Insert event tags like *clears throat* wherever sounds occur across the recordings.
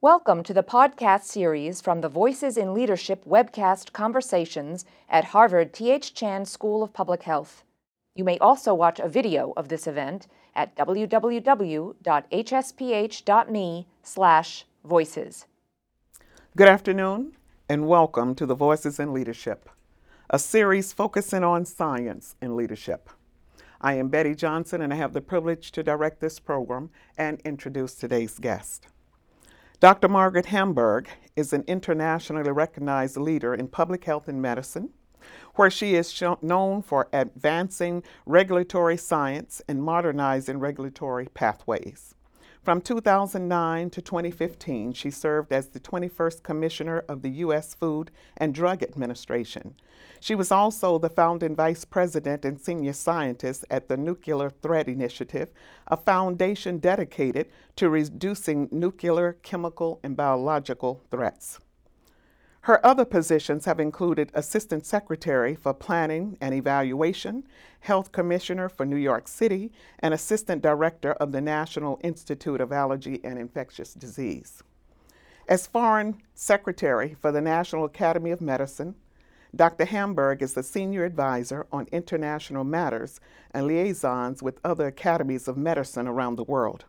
Welcome to the podcast series from the Voices in Leadership webcast conversations at Harvard T.H. Chan School of Public Health. You may also watch a video of this event at www.hsph.me/voices. Good afternoon and welcome to the Voices in Leadership, a series focusing on science and leadership. I am Betty Johnson and I have the privilege to direct this program and introduce today's guest. Dr. Margaret Hamburg is an internationally recognized leader in public health and medicine, where she is known for advancing regulatory science and modernizing regulatory pathways. From 2009 to 2015, she served as the 21st Commissioner of the U.S. Food and Drug Administration. She was also the founding vice president and senior scientist at the Nuclear Threat Initiative, a foundation dedicated to reducing nuclear, chemical, and biological threats. Her other positions have included Assistant Secretary for Planning and Evaluation, Health Commissioner for New York City, and Assistant Director of the National Institute of Allergy and Infectious Disease. As Foreign Secretary for the National Academy of Medicine, Dr. Hamburg is the Senior Advisor on International Matters and liaisons with other academies of medicine around the world.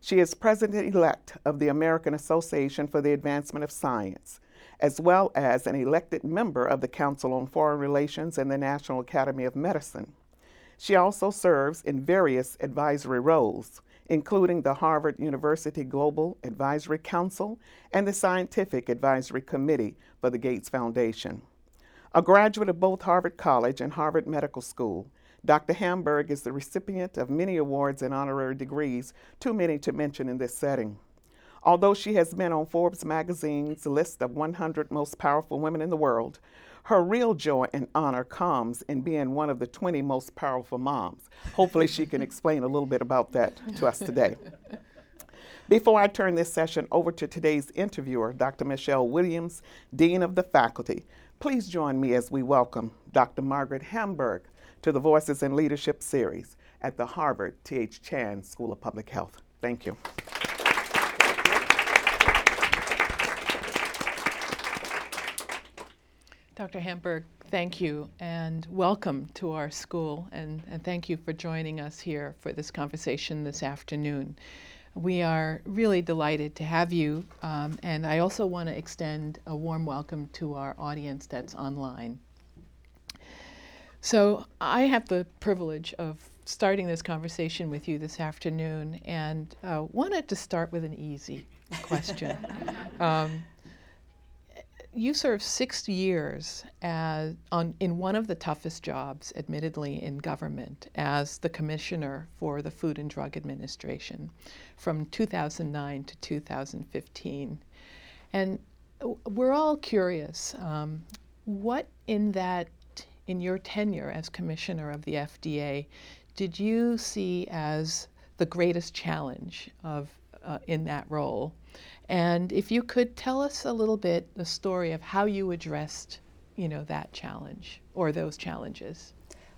She is President elect of the American Association for the Advancement of Science as well as an elected member of the Council on Foreign Relations and the National Academy of Medicine. She also serves in various advisory roles, including the Harvard University Global Advisory Council and the Scientific Advisory Committee for the Gates Foundation. A graduate of both Harvard College and Harvard Medical School, Dr. Hamburg is the recipient of many awards and honorary degrees, too many to mention in this setting. Although she has been on Forbes magazine's list of 100 most powerful women in the world, her real joy and honor comes in being one of the 20 most powerful moms. Hopefully, she can *laughs* explain a little bit about that to us today. Before I turn this session over to today's interviewer, Dr. Michelle Williams, Dean of the Faculty, please join me as we welcome Dr. Margaret Hamburg to the Voices in Leadership series at the Harvard T.H. Chan School of Public Health. Thank you. Dr. Hamburg, thank you and welcome to our school, and, and, thank you for joining us here for this conversation this afternoon. We are really delighted to have you, um, and I also want to extend a warm welcome to our audience that's online. So, I have the privilege of starting this conversation with you this afternoon and uh, wanted to start with an easy question. *laughs* um, you served six years as on in one of the toughest jobs, admittedly, in government as the commissioner for the Food and Drug Administration from 2009 to 2015. And we're all curious um, what in that, in your tenure as commissioner of the FDA, did you see as the greatest challenge of uh, in that role? And if you could tell us a little bit the story of how you addressed, you know, that challenge or those challenges.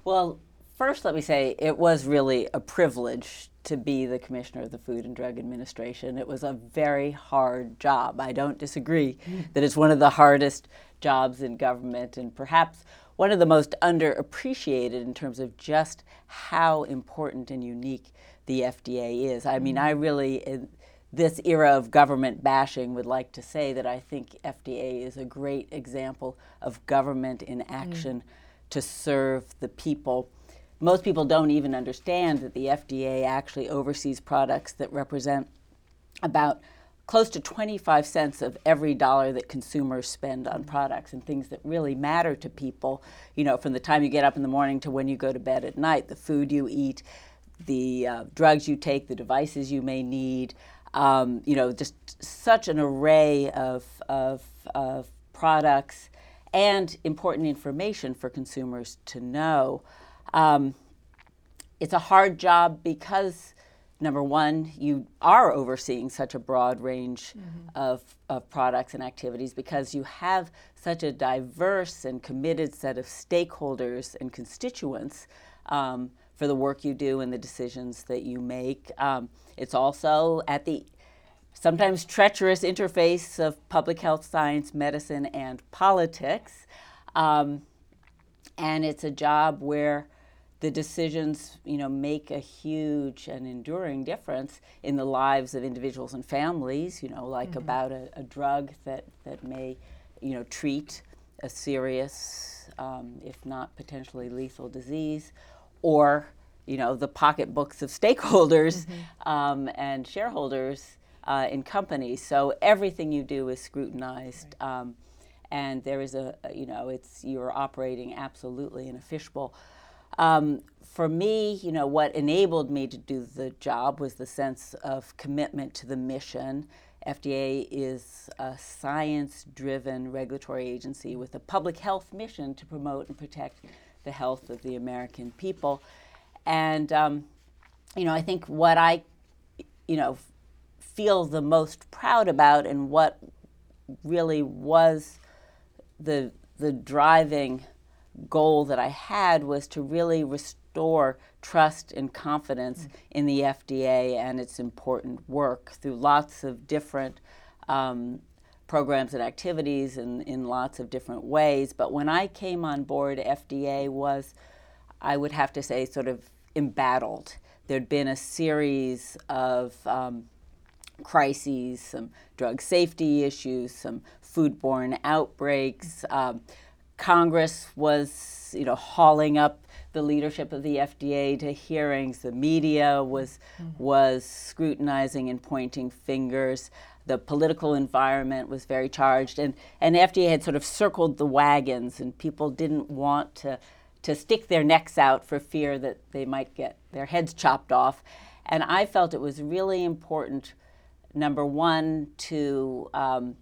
Well, first let me say it was really a privilege to be the commissioner of the Food and Drug Administration. It was a very hard job. I don't disagree mm. that it's one of the hardest jobs in government and perhaps one of the most underappreciated in terms of just how important and unique the FDA is. I mean, mm. I really this era of government bashing would like to say that I think FDA is a great example of government in mm. action mm. to serve the people. Most people don't even understand that the FDA actually oversees products that represent about close to 25 cents of every dollar that consumers spend on products and things that really matter to people, you know, from the time you get up in the morning to when you go to bed at night, the food you eat, the uh, drugs you take, the devices you may need, um, you know, just such an array of, of, of products and important information for consumers to know. Um, it's a hard job because, number one, you are overseeing such a broad range mm-hmm. of, of products and activities because you have such a diverse and committed set of stakeholders and constituents um, for the work you do and the decisions that you make. Um, it's also at the sometimes treacherous interface of public health science, medicine, and politics. Um, and it's a job where the decisions, you know, make a huge and enduring difference in the lives of individuals and families. You know, like mm-hmm. about a, a, drug that that may, you know, treat a serious, um, if not potentially lethal disease, or you know, the pocketbooks of stakeholders mm-hmm. um, and shareholders uh, in companies. So everything you do is scrutinized. Right. Um, and there is a, you know, it's you're operating absolutely in a fishbowl. Um, for me, you know, what enabled me to do the job was the sense of commitment to the mission. FDA is a science driven regulatory agency with a public health mission to promote and protect the health of the American people. And, um, you know, I think what I, you know, feel the most proud about and what really was the, the driving goal that I had was to really restore trust and confidence mm-hmm. in the FDA and its important work through lots of different um, programs and activities in, in lots of different ways. But when I came on board, FDA was, I would have to say, sort of embattled. There'd been a series of um, crises, some drug safety issues, some foodborne outbreaks. Um, Congress was, you know, hauling up the leadership of the FDA to hearings. The media was mm-hmm. was scrutinizing and pointing fingers. The political environment was very charged, and and FDA had sort of circled the wagons, and people didn't want to to stick their necks out for fear that they might get their heads chopped off. And I felt it was really important, number one, to um,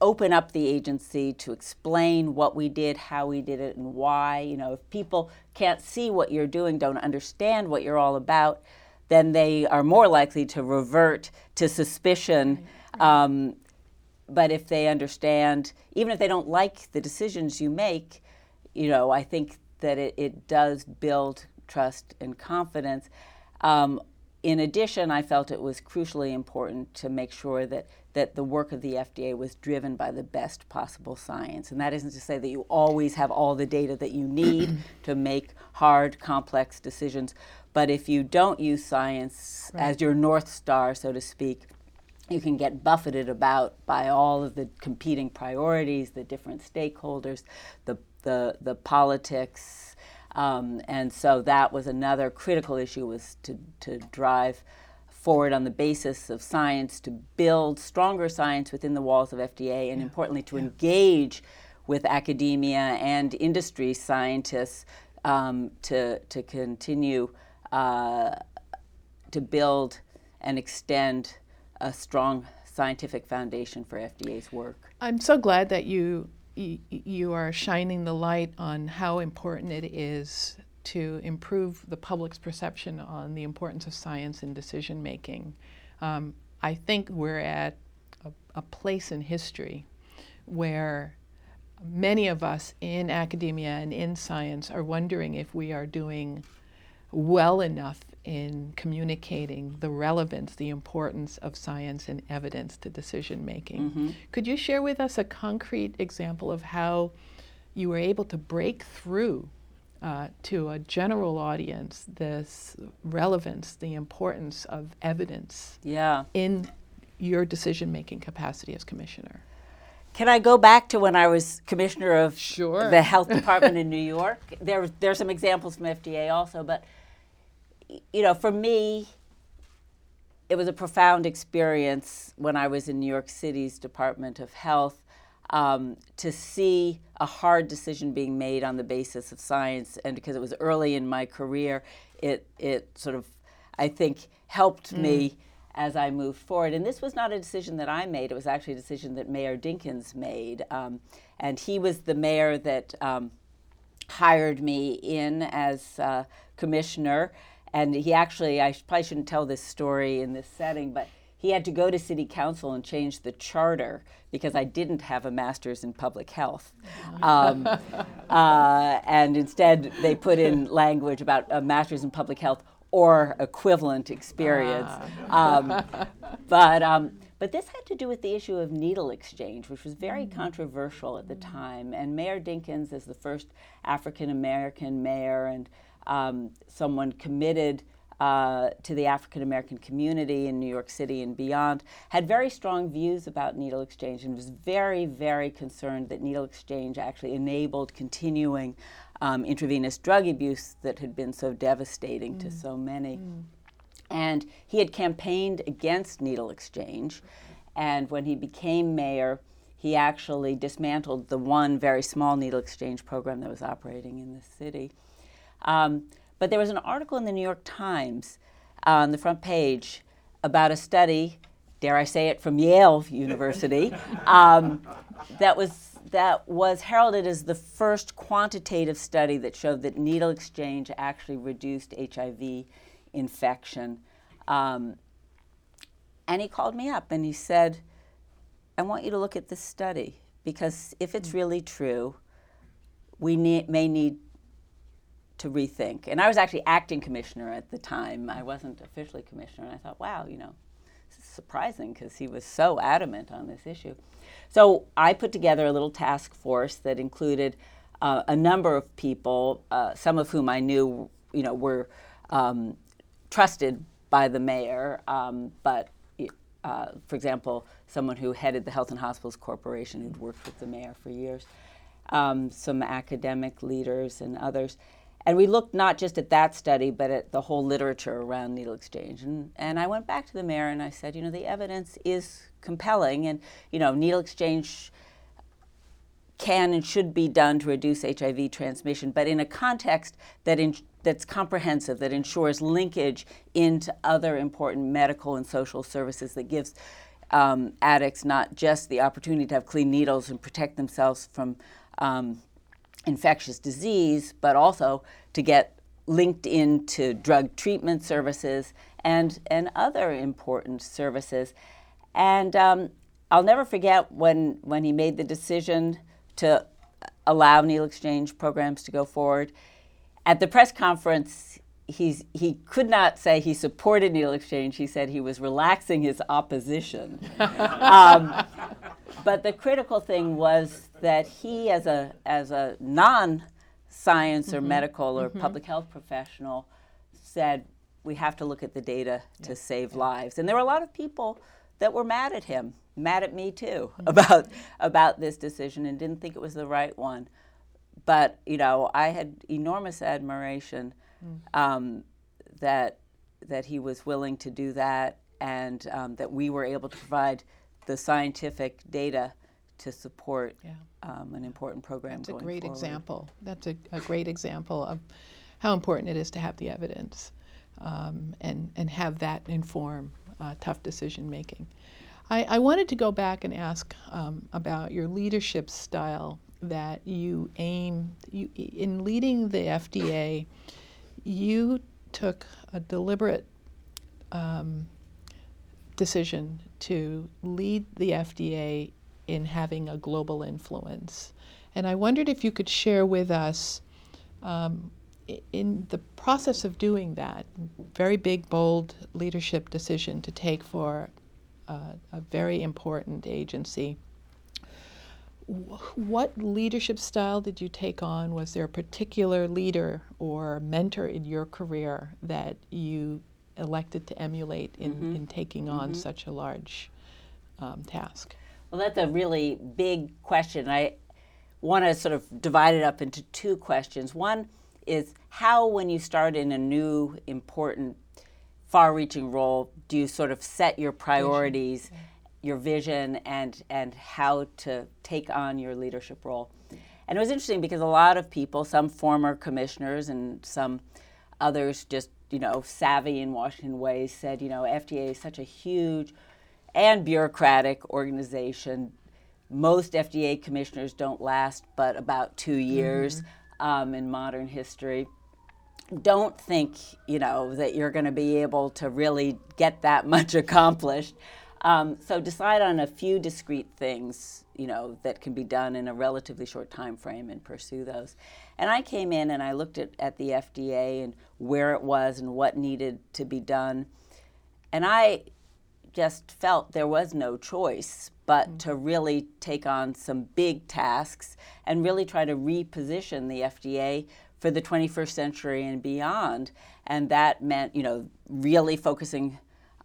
open up the agency to explain what we did, how we did it, and why. You know, if people can't see what you're doing, don't understand what you're all about, then they are more likely to revert to suspicion. Um, but if they understand, even if they don't like the decisions you make, you know, I think that it, it does build trust and confidence. Um, in addition, I felt it was crucially important to make sure that that the work of the FDA was driven by the best possible science. And that isn't to say that you always have all the data that you need *clears throat* to make hard, complex decisions. But if you don't use science right. as your North Star, so to speak, you can get buffeted about by all of the competing priorities, the different stakeholders, the, the, the politics. Um, and so that was another critical issue was to, to drive forward on the basis of science to build stronger science within the walls of FDA, and yeah. importantly, to yeah. engage with academia and industry scientists um, to, to continue uh, to build and extend a strong scientific foundation for FDA's work. I'm so glad that you you are shining the light on how important it is to improve the public's perception on the importance of science in decision making. Um, I think we're at a, a, place in history where many of us in academia and in science are wondering if we are doing well enough in communicating the relevance, the importance of science and evidence to decision making. Mm-hmm. Could you share with us a concrete example of how you were able to break through uh, to a general audience this relevance, the importance of evidence yeah. in your decision making capacity as commissioner. Can I go back to when I was commissioner of sure. the health *laughs* department in New York? There, there are some examples from FDA also, but you know, for me, it was a profound experience when I was in New York City's Department of Health um, to see a hard decision being made on the basis of science, and because it was early in my career, it it sort of, I think, helped mm. me as I moved forward. And this was not a decision that I made; it was actually a decision that Mayor Dinkins made, um, and he was the mayor that um, hired me in as uh, commissioner. And he actually, I probably shouldn't tell this story in this setting, but he had to go to city council and change the charter because I didn't have a master's in public health. Um, *laughs* uh, and instead, they put in *laughs* language about a master's in public health or equivalent experience. Um, *laughs* but um, but this had to do with the issue of needle exchange, which was very controversial at the time. And Mayor Dinkins, as the first African American mayor and um, someone committed uh, to the African American community in New York City and beyond, had very strong views about needle exchange and was very, very concerned that needle exchange actually enabled continuing um, intravenous drug abuse that had been so devastating mm. to so many. Mm. And he had campaigned against needle exchange. And when he became mayor, he actually dismantled the one very small needle exchange program that was operating in the city. Um, but there was an article in the New York Times on the front page about a study, dare I say it, from Yale *laughs* University, um, that was that was heralded as the first quantitative study that showed that needle exchange actually reduced HIV infection. Um, and he called me up and he said, I want you to look at this study because if it's really true, we need, may need to rethink. And I was actually acting commissioner at the time. I wasn't officially commissioner. And I thought, wow, you know, surprising because he was so adamant on this issue. So I put together a little task force that included uh, a number of people, uh, some of whom I knew, you know, were um, trusted by the mayor, um, but uh, for example, someone who headed the Health and Hospitals Corporation who'd worked with the mayor for years, um, some academic leaders and others. And we looked not just at that study, but at the whole literature around needle exchange. And, and I went back to the mayor and I said, you know, the evidence is compelling, and, you know, needle exchange can and should be done to reduce HIV transmission, but in a context that in, that's comprehensive, that ensures linkage into other important medical and social services, that gives um, addicts not just the opportunity to have clean needles and protect themselves from um, infectious disease, but also to get linked into drug treatment services and, and other important services. And um, I'll never forget when, when he made the decision to allow needle exchange programs to go forward. At the press conference, he's, he could not say he supported needle exchange. He said he was relaxing his opposition. *laughs* um, but the critical thing was that he, as a, as a non science or mm-hmm. medical or mm-hmm. public health professional, said we have to look at the data to save lives. And there were a lot of people that were mad at him, mad at me too, mm-hmm. *laughs* about about this decision and didn't think it was the right one. But you know, I had enormous admiration mm. um, that that he was willing to do that, and um, that we were able to provide the scientific data to support yeah. um, an important program. That's a great forward. example. That's a, a, great example of how important it is to have the evidence um, and and have that inform uh, tough decision making. I, I, wanted to go back and ask um, about your leadership style that you aim you, in leading the FDA. You took a deliberate um, decision to lead the FDA in having a global influence. And I wondered if you could share with us, um, in the process of doing that, very big, bold leadership decision to take for uh, a very important agency. What leadership style did you take on? Was there a particular leader or mentor in your career that you elected to emulate in, mm-hmm. in taking on mm-hmm. such a large um, task? Well, that's a really big question. I want to sort of divide it up into two questions. One is how, when you start in a new, important, far reaching role, do you sort of set your priorities, vision. your vision, and, and how to take on your leadership role? And it was interesting because a lot of people, some former commissioners and some others just you know, savvy in Washington ways said, you know, FDA is such a huge and bureaucratic organization. Most FDA commissioners don't last but about two years mm-hmm. um, in modern history. Don't think, you know, that you're going to be able to really get that *laughs* much accomplished. Um, so decide on a few discrete things, you know, that can be done in a relatively short time frame and pursue those. And I came in and I looked at, at the FDA and where it was and what needed to be done. And I just felt there was no choice but mm-hmm. to really take on some big tasks and really try to reposition the FDA for the 21st century and beyond. And that meant, you know, really focusing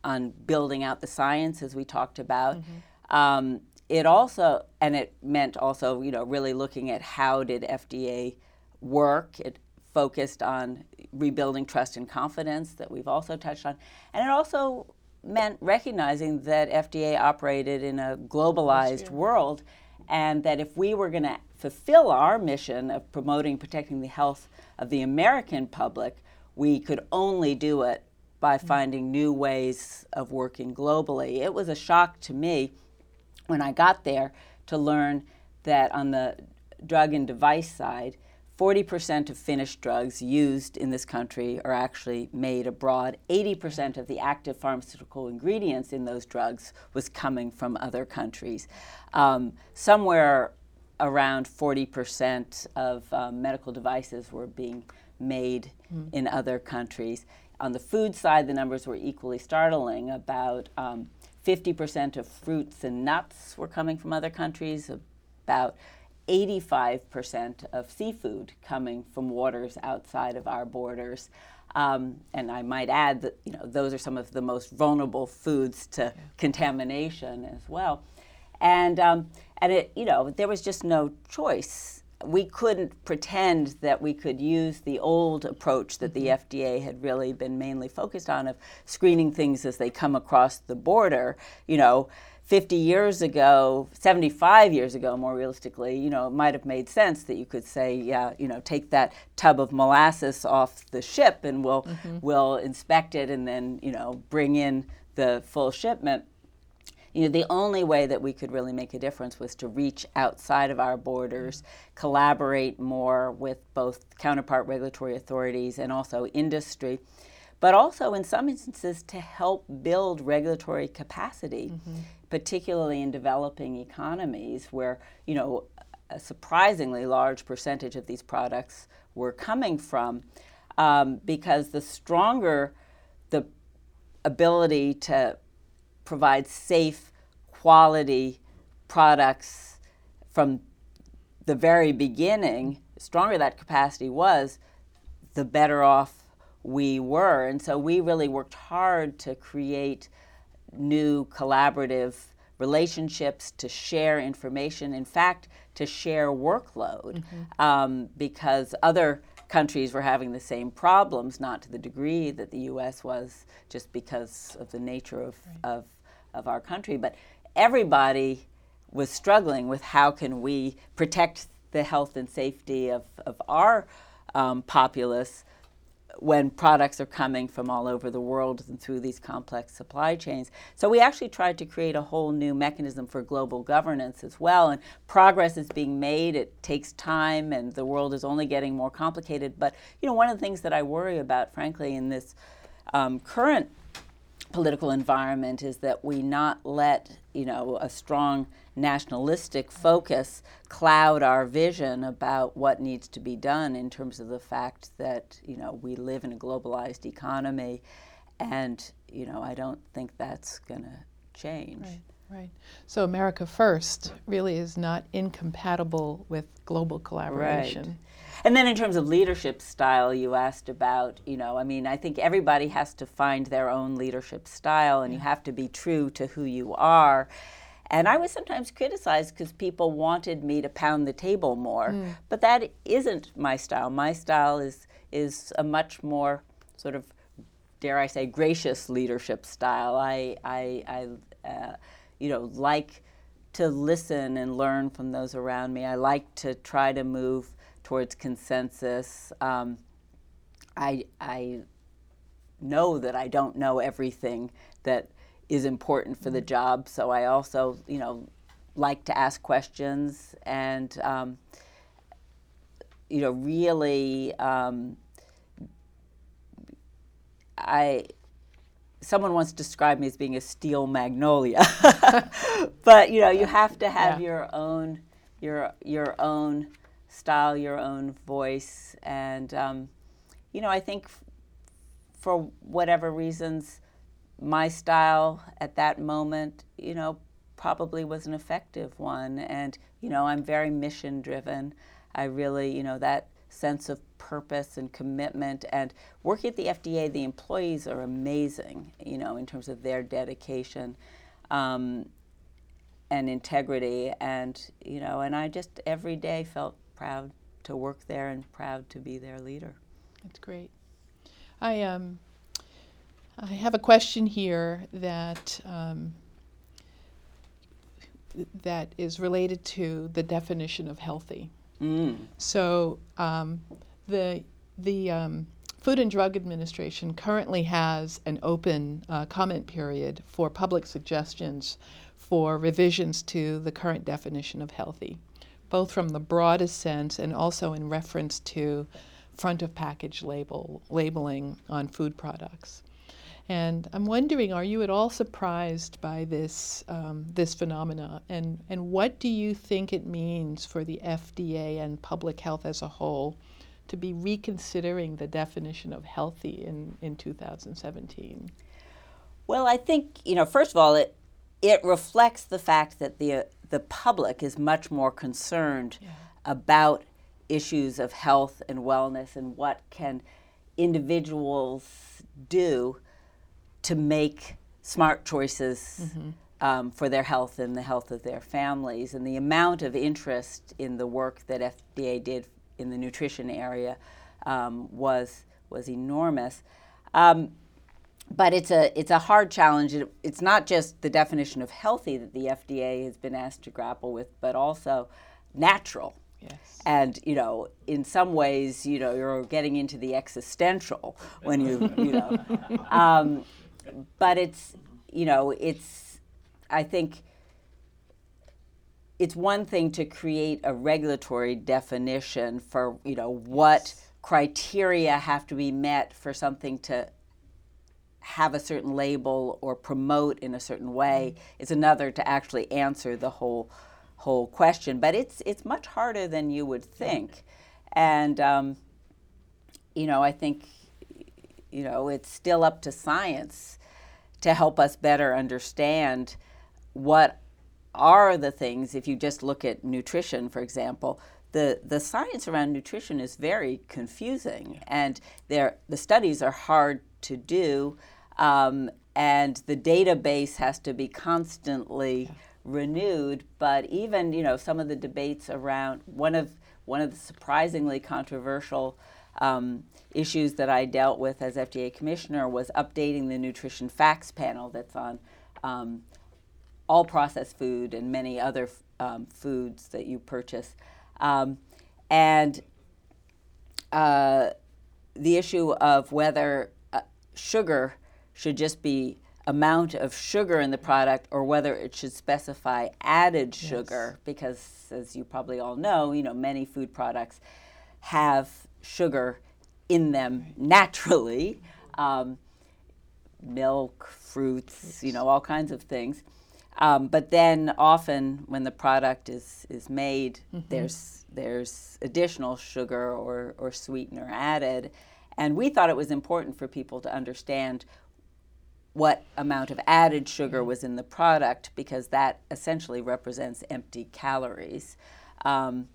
on building out the science, as we talked about. Mm-hmm. Um, it also, and it meant also, you know, really looking at how did FDA work. It focused on rebuilding trust and confidence that we've also touched on, and it also meant recognizing that FDA operated in a globalized world, and that if we were going to fulfill our mission of promoting, protecting the health of the American public, we could only do it by mm-hmm. finding new ways of working globally. It was a shock to me when I got there to learn that on the drug and device side, 40% of finished drugs used in this country are actually made abroad. 80% of the active pharmaceutical ingredients in those drugs was coming from other countries. Um, somewhere around 40% of um, medical devices were being made mm. in other countries. On the food side, the numbers were equally startling. About um, 50% of fruits and nuts were coming from other countries, about 85% of seafood coming from waters outside of our borders. Um, and I might add that you know those are some of the most vulnerable foods to yeah. contamination as well. And um, and it you know there was just no choice we couldn't pretend that we could use the old approach that the mm-hmm. FDA had really been mainly focused on of screening things as they come across the border. You know, 50 years ago, 75 years ago, more realistically, you know, it might have made sense that you could say, yeah, you know, take that tub of molasses off the ship and we'll, mm-hmm. we'll inspect it and then, you know, bring in the full shipment. You know, the only way that we could really make a difference was to reach outside of our borders, collaborate more with both counterpart regulatory authorities and also industry, but also in some instances to help build regulatory capacity, mm-hmm. particularly in developing economies where, you know, a surprisingly large percentage of these products were coming from, um, because the stronger the ability to provide safe, quality products from the very beginning, stronger that capacity was, the better off we were. And so we really worked hard to create new collaborative relationships, to share information, in fact, to share workload, mm-hmm. um, because other countries were having the same problems, not to the degree that the US was, just because of the nature of, right. of of our country, but everybody was struggling with how can we protect the health and safety of, of our um, populace when products are coming from all over the world and through these complex supply chains. So we actually tried to create a whole new mechanism for global governance as well. And progress is being made. It takes time, and the world is only getting more complicated. But you know, one of the things that I worry about, frankly, in this um, current political environment is that we not let you know a strong nationalistic focus cloud our vision about what needs to be done in terms of the fact that you know we live in a globalized economy and you know I don't think that's going to change. Right. Right. So America First really is not incompatible with global collaboration. Right. And then in terms of leadership style, you asked about, you know, I mean, I think everybody has to find their own leadership style and you have to be true to who you are. And I was sometimes criticized because people wanted me to pound the table more, mm. but that isn't my style. My style is is a much more sort of, dare I say, gracious leadership style. I I, I uh, you know like to listen and learn from those around me. I like to try to move towards consensus. Um, I, I know that I don't know everything that is important for the mm-hmm. job, so I also, you know, like to ask questions and, um, you know, really, um, I someone once described me as being a steel magnolia. *laughs* but you know, you have to have yeah. your own your your own style, your own voice, and um, you know, I think f- for whatever reasons, my style at that moment, you know, probably was an effective one. And you know, I'm very mission driven. I really, you know, that sense of purpose and commitment. And working at the FDA, the employees are amazing, you know, in terms of their dedication um, and integrity. And, you know, and I just every day felt proud to work there and proud to be their leader. That's great. I, um, I have a question here that. Um, that is related to the definition of healthy. Mm. So um, the the um, Food and Drug Administration currently has an open uh, comment period for public suggestions for revisions to the current definition of healthy, both from the broadest sense and also in reference to front of package label labeling on food products. And I'm wondering, are you at all surprised by this um, this phenomena, and and what do you think it means for the FDA and public health as a whole to be reconsidering the definition of healthy in in 2017? Well, I think you know, first of all, it it reflects the fact that the uh, the public is much more concerned yeah. about issues of health and wellness and what can individuals do to make smart choices mm-hmm. um, for their health and the health of their families. And the amount of interest in the work that FDA did in the nutrition area um, was was enormous. Um, but it's a it's a hard challenge. It, it's not just the definition of healthy that the FDA has been asked to grapple with, but also natural. Yes. And you know, in some ways, you know, you're getting into the existential when you you know. *laughs* But it's you know it's I think it's one thing to create a regulatory definition for you know what criteria have to be met for something to have a certain label or promote in a certain way mm-hmm. it's another to actually answer the whole whole question. But it's it's much harder than you would think. And um, you know i think you know it's still up to science to help us better understand what are the things, if you just look at nutrition, for example, the, the science around nutrition is very confusing, and the studies are hard to do, um, and the database has to be constantly yeah. renewed. But even you know some of the debates around one of one of the surprisingly controversial um, issues that I dealt with as FDA commissioner was updating the nutrition facts panel that's on um, all processed food and many other um, foods that you purchase. Um, and uh, the issue of whether uh, sugar should just be amount of sugar in the product or whether it should specify added sugar because as you probably all know you know many food products have sugar in them naturally um, milk, fruits, you know, all kinds of things. Um, but then often when the product is, is made, mm-hmm. there's, there's additional sugar or, or sweetener added. And we thought it was important for people to understand what amount of added sugar was in the product because that essentially represents empty calories. Um,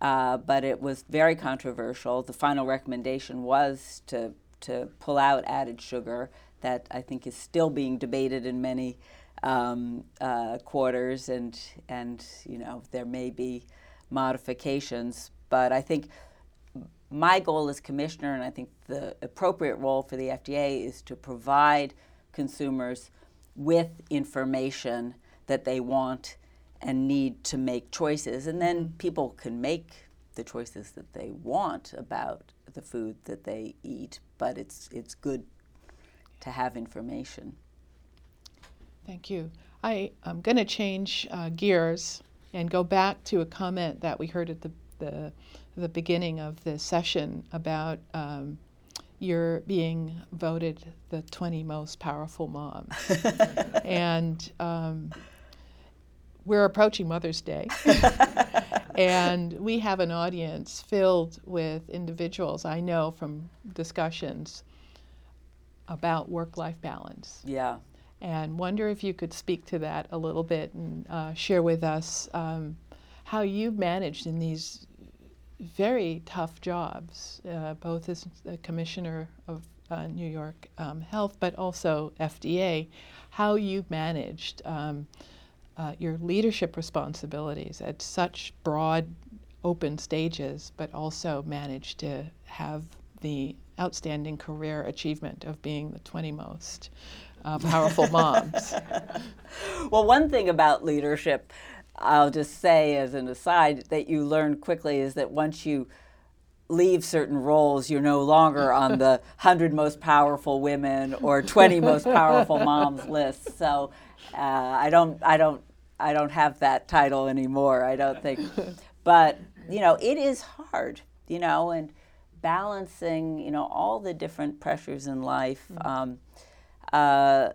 uh, but it was very controversial. The final recommendation was to, to pull out added sugar, that I think is still being debated in many um, uh, quarters, and, and you know, there may be modifications. But I think my goal as commissioner, and I think the appropriate role for the FDA, is to provide consumers with information that they want and need to make choices. And then people can make the choices that they want about the food that they eat, but it's, it's good to have information. Thank you. I, am going to change uh, gears and go back to a comment that we heard at the, the, the beginning of the session about um, you're being voted the 20 most powerful moms. *laughs* and um, we're approaching Mother's Day. *laughs* and we have an audience filled with individuals I know from discussions about work life balance. Yeah. And wonder if you could speak to that a little bit and uh, share with us um, how you've managed in these very tough jobs, uh, both as a commissioner of uh, New York um, Health, but also FDA, how you've managed um, uh, your leadership responsibilities at such broad, open stages, but also managed to have the outstanding career achievement of being the 20 most uh, powerful moms. *laughs* well, one thing about leadership, I'll just say as an aside, that you learn quickly is that once you leave certain roles, you're no longer on the *laughs* 100 most powerful women or 20 most powerful moms *laughs* list. So uh, I don't, I don't, I don't have that title anymore. I don't think, *laughs* but you know, it is hard. You know, and balancing, you know, all the different pressures in life mm-hmm. um, uh,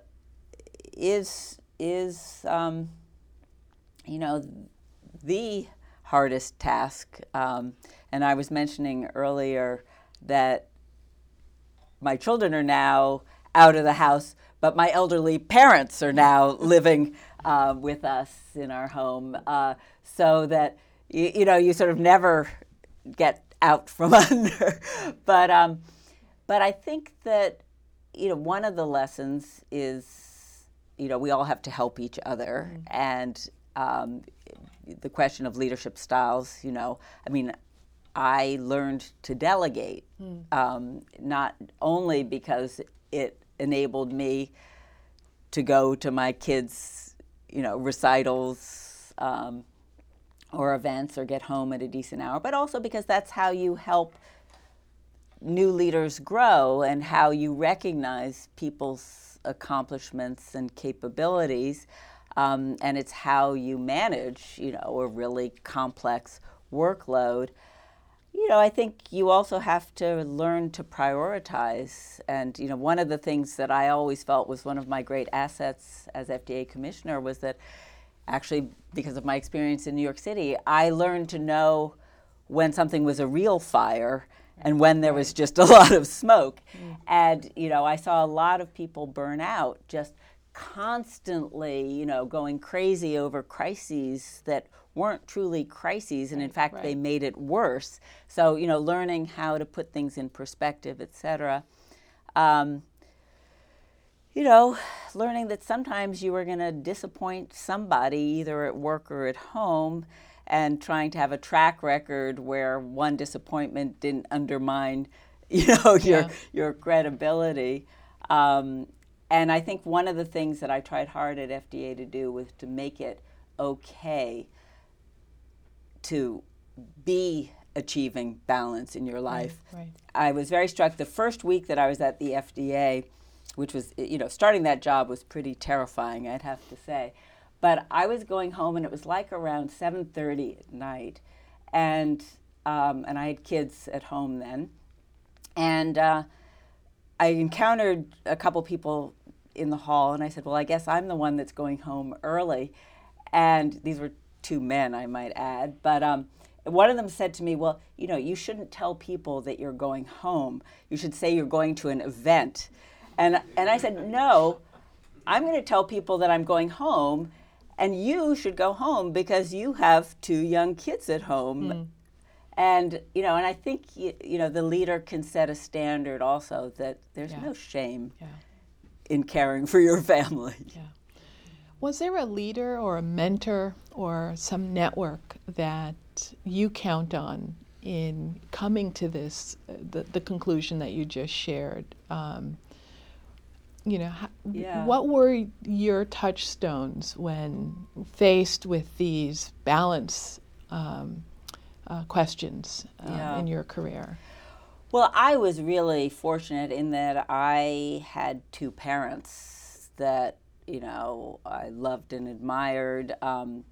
is is um, you know the hardest task. Um, and I was mentioning earlier that my children are now out of the house, but my elderly parents are now *laughs* living uh, with us in our home, uh, so that you, you know you sort of never get out from *laughs* under. but um, but I think that you know one of the lessons is you know we all have to help each other, mm-hmm. and um, the question of leadership styles. You know, I mean. I learned to delegate, mm. um, not only because it enabled me to go to my kids' you know recitals um, or events or get home at a decent hour, but also because that's how you help new leaders grow and how you recognize people's accomplishments and capabilities. Um, and it's how you manage, you know, a really complex workload. You know, I think you also have to learn to prioritize. And, you know, one of the things that I always felt was one of my great assets as FDA commissioner was that actually, because of my experience in New York City, I learned to know when something was a real fire and when there was just a *laughs* lot of smoke. Mm. And, you know, I saw a lot of people burn out just constantly, you know, going crazy over crises that weren't truly crises and in fact right. they made it worse. So, you know, learning how to put things in perspective, et cetera. Um, you know, learning that sometimes you are going to disappoint somebody either at work or at home and trying to have a track record where one disappointment didn't undermine, *laughs* you know, your yeah. your credibility. Um, and I think one of the things that I tried hard at FDA to do was to make it okay to be achieving balance in your life. Right, right. I was very struck the first week that I was at the FDA which was, you know, starting that job was pretty terrifying, I'd have to say. But I was going home, and it was like around 7:30 at night, and um, and I had kids at home then, and uh, I encountered a couple people in the hall, and I said, "Well, I guess I'm the one that's going home early," and these were two men, I might add, but. Um, one of them said to me, Well, you know, you shouldn't tell people that you're going home. You should say you're going to an event. And, and I said, no, I'm going to tell people that I'm going home, and you should go home because you have two young kids at home. Mm. And, you know, and I think, you, you, know, the leader can set a standard also that there's yeah. no shame yeah. in caring for your family. Yeah. Was there a leader or a mentor or some network that you count on in coming to this, uh, the, the conclusion that you just shared? Um, you know, yeah. what were your touchstones when faced with these balance um, uh, questions uh, yeah. in your career? Well, I was really fortunate in that I had two parents that, you know, I loved and admired um,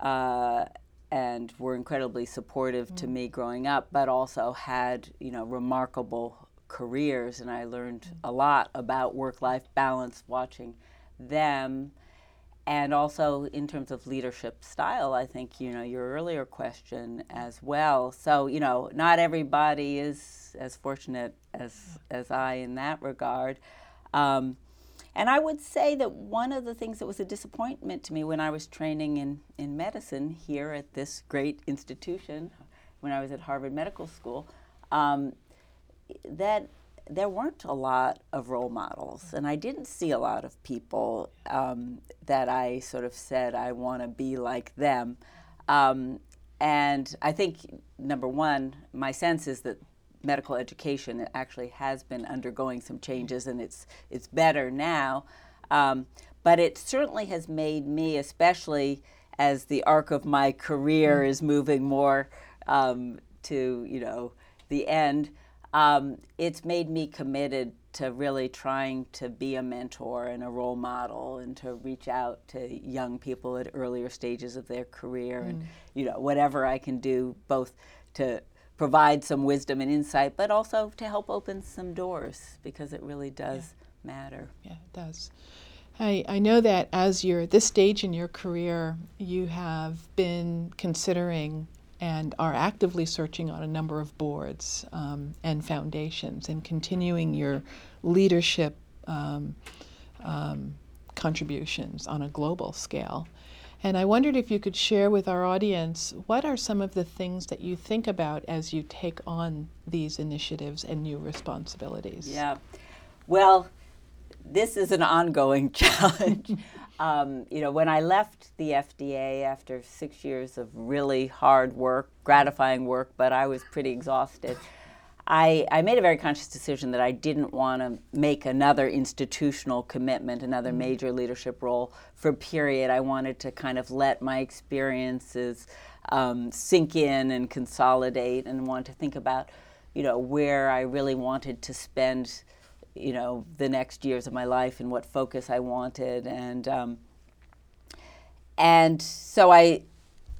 uh, and were incredibly supportive mm. to me growing up, but also had, you know, remarkable careers, and I learned a lot about work life balance watching them. And also in terms of leadership style, I think, you know, your earlier question as well. So, you know, not everybody is as fortunate as, as I in that regard. Um, and I would say that one of the things that was a disappointment to me when I was training in, in medicine here at this great institution, when I was at Harvard Medical School, um, that there weren't a lot of role models, and I didn't see a lot of people um, that I sort of said I want to be like them. Um, and I think number one, my sense is that medical education actually has been undergoing some changes, and it's it's better now. Um, but it certainly has made me, especially as the arc of my career mm. is moving more um, to you know the end um, it's made me committed to really trying to be a mentor and a role model and to reach out to young people at earlier stages of their career mm. and you know whatever I can do both to provide some wisdom and insight but also to help open some doors because it really does yeah. matter. Yeah, it does. I, I know that as you're at this stage in your career, you have been considering and are actively searching on a number of boards um, and foundations and continuing your leadership um, um, contributions on a global scale. And I wondered if you could share with our audience what are some of the things that you think about as you take on these initiatives and new responsibilities? Yeah. Well, this is an ongoing *laughs* challenge. *laughs* Um, you know, when I left the FDA after six years of really hard work, gratifying work, but I was pretty exhausted, I, I made a very conscious decision that I didn't want to make another institutional commitment, another mm-hmm. major leadership role for a period. I wanted to kind of let my experiences um, sink in and consolidate and want to think about, you know, where I really wanted to spend you know the next years of my life and what focus I wanted and um, and so I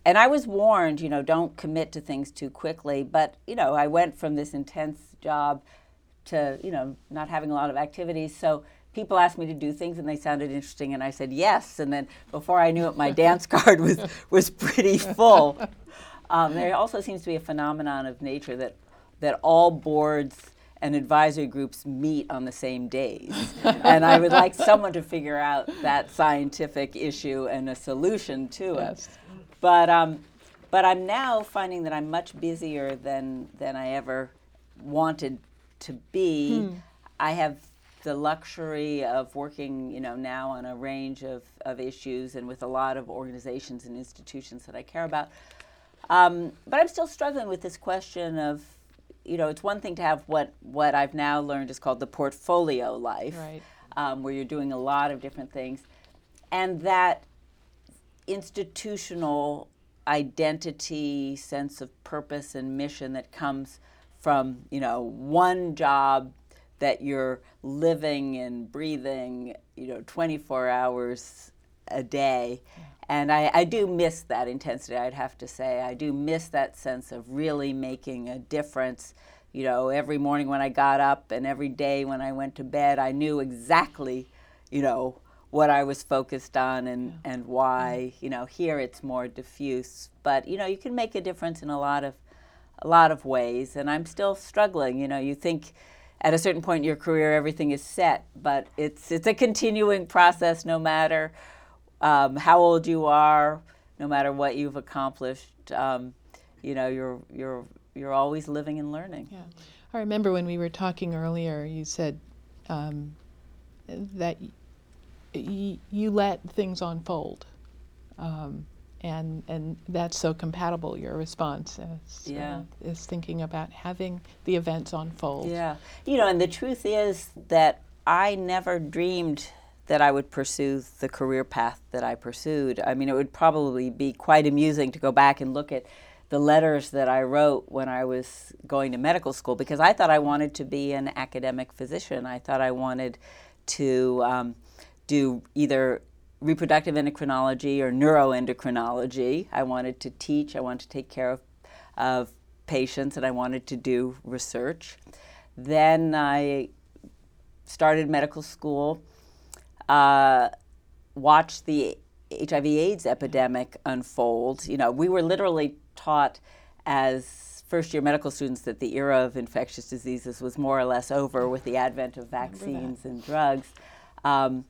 and I was warned you know don't commit to things too quickly but you know I went from this intense job to you know not having a lot of activities so people asked me to do things and they sounded interesting and I said yes and then before I knew it my *laughs* dance card was was pretty full um, there also seems to be a phenomenon of nature that that all boards and advisory groups meet on the same days. and I would like someone to figure out that scientific issue and a solution to yes. it. But, um, but I'm now finding that I'm much busier than, than I ever wanted to be. Hmm. I have the luxury of working, you know, now on a range of, of issues and with a lot of organizations and institutions that I care about. Um, but I'm still struggling with this question of you know, it's one thing to have what what I've now learned is called the portfolio life, right. um, where you're doing a lot of different things, and that institutional identity, sense of purpose and mission that comes from you know one job that you're living and breathing, you know, 24 hours a day. And I, I, do miss that intensity, I'd have to say. I do miss that sense of really making a difference. You know, every morning when I got up and every day when I went to bed, I knew exactly, you know, what I was focused on and, yeah. and why. You know, here it's more diffuse. But, you know, you can make a difference in a lot of a lot of ways. And I'm still struggling. You know, you think at a certain point in your career everything is set, but it's it's a continuing process no matter um, how old you are, no matter what you've accomplished. Um, you know, you're you're you're always living and learning. Yeah, I remember when we were talking earlier. You said um, that y- you let things unfold, um, and and that's so compatible. Your response is, yeah. Uh, is thinking about having the events unfold. Yeah, you know, and the truth is that I never dreamed that I would pursue the career path that I pursued. I mean, it would probably be quite amusing to go back and look at the letters that I wrote when I was going to medical school because I thought I wanted to be an academic physician. I thought I wanted to um, do either reproductive endocrinology or neuroendocrinology. I wanted to teach, I wanted to take care of, of patients, and I wanted to do research. then I started medical school, uh, watched the HIV/AIDS epidemic unfold. You know, we were literally taught as first year medical students that the era of infectious diseases was more or less over with the advent of vaccines and drugs. Um,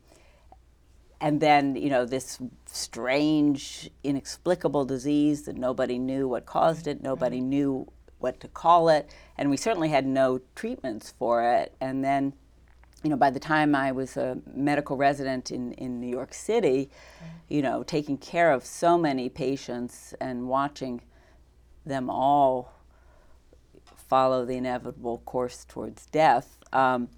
and then, you know, this strange, inexplicable disease that nobody knew what caused it, nobody right. knew what to call it, and we certainly had no treatments for it. And then, you know, by the time I was a medical resident in, in New York City, you know, taking care of so many patients and watching them all follow the inevitable course towards death, um,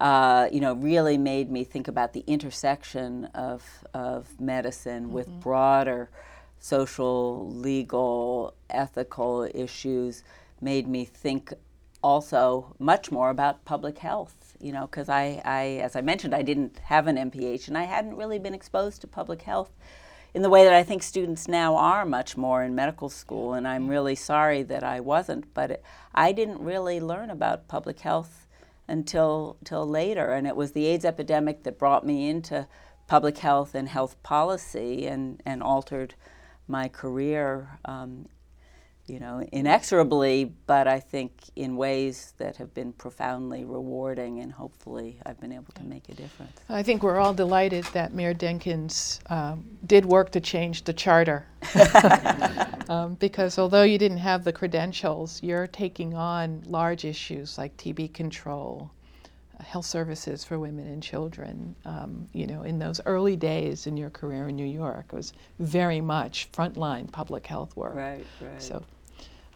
uh, you know, really made me think about the intersection of, of medicine mm-hmm. with broader social, legal, ethical issues, made me think also much more about public health, you know, because I, I, as I mentioned, I didn't have an MPH and I hadn't really been exposed to public health in the way that I think students now are much more in medical school, and I'm really sorry that I wasn't. But it, I didn't really learn about public health until till later, and it was the AIDS epidemic that brought me into public health and health policy and, and altered my career um, you know, inexorably, but I think in ways that have been profoundly rewarding, and hopefully I've been able to make a difference. I think we're all delighted that Mayor Dinkins um, did work to change the charter. *laughs* *laughs* um, because although you didn't have the credentials, you're taking on large issues like TB control, uh, health services for women and children. Um, you know, in those early days in your career in New York, it was very much frontline public health work. Right, right. So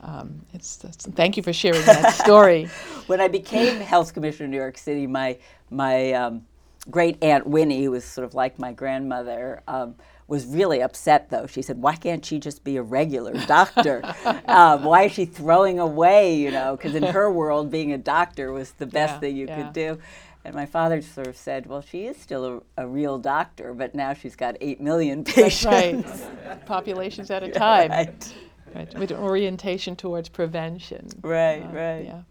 um, it's, it's, thank you for sharing that *laughs* story. *laughs* when I became health commissioner in New York City, my my um, great aunt Winnie, who was sort of like my grandmother, um, was really upset. Though she said, "Why can't she just be a regular doctor? *laughs* Um, why is she throwing away? You know, because in her world, being a doctor was the best yeah, thing you yeah. could do." And my father sort of said, "Well, she is still a, a real doctor, but now she's got eight million patients. That's right. Populations at a time." Right right, with orientation towards prevention. Right, uh, right. Yeah.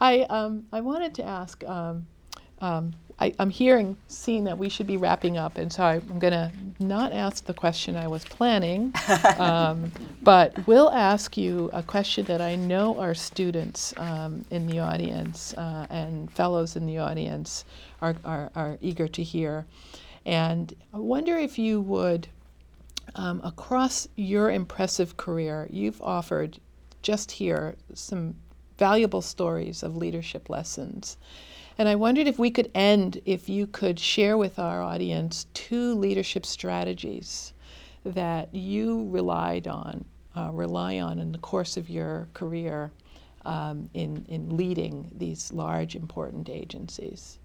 I, um, I wanted to ask, um, um, I, am hearing, seeing that we should be wrapping up, and so I, am going to not ask the question I was planning, *laughs* um, but will ask you a question that I know our students um, in the audience uh, and fellows in the audience are, are, are eager to hear. And I wonder if you would um, across your impressive career, you've offered just here some valuable stories of leadership lessons. And I wondered if we could end, if you could share with our audience two leadership strategies that you relied on, uh, rely on in the course of your career um, in, in leading these large, important agencies.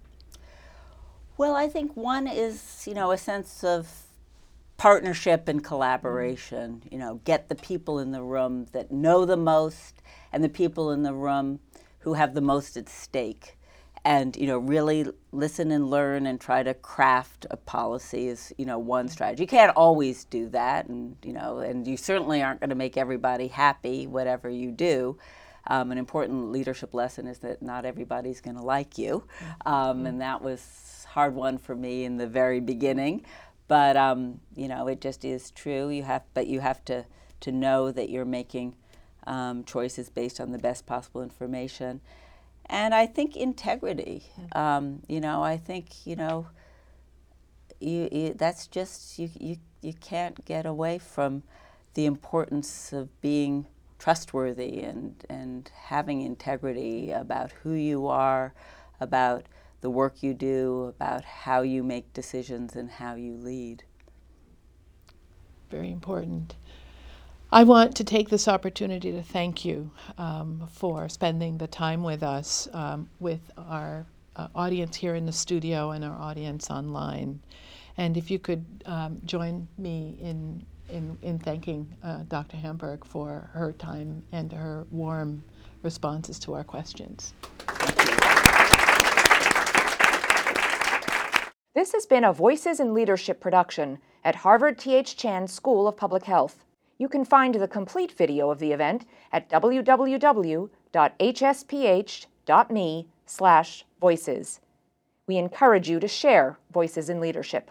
Well, I think one is, you know, a sense of partnership and collaboration. You know, get the people in the room that know the most and the people in the room who have the most at stake. And you know, really listen and learn and try to craft a policy is you know one strategy. You can't always do that, and you know, and you certainly aren't going to make everybody happy whatever you do. Um, an important leadership lesson is that not everybody's going to like you, um, and that was hard one for me in the very beginning. But um, you know, it just is true. You have, but you have to to know that you're making um, choices based on the best possible information. And I think integrity. Um, you know, I think you know. You, you, that's just you, you you can't get away from the importance of being trustworthy and and having integrity about who you are, about the work you do, about how you make decisions and how you lead. Very important. I want to take this opportunity to thank you um, for spending the time with us, um, with our uh, audience here in the studio and our audience online. And if you could um, join me in, in, in thanking uh, Dr. Hamburg for her time and her warm responses to our questions. This has been a Voices in Leadership production at Harvard T.H. Chan School of Public Health. You can find the complete video of the event at www.hsph.edu. me slash voices. We encourage you to share Voices in Leadership.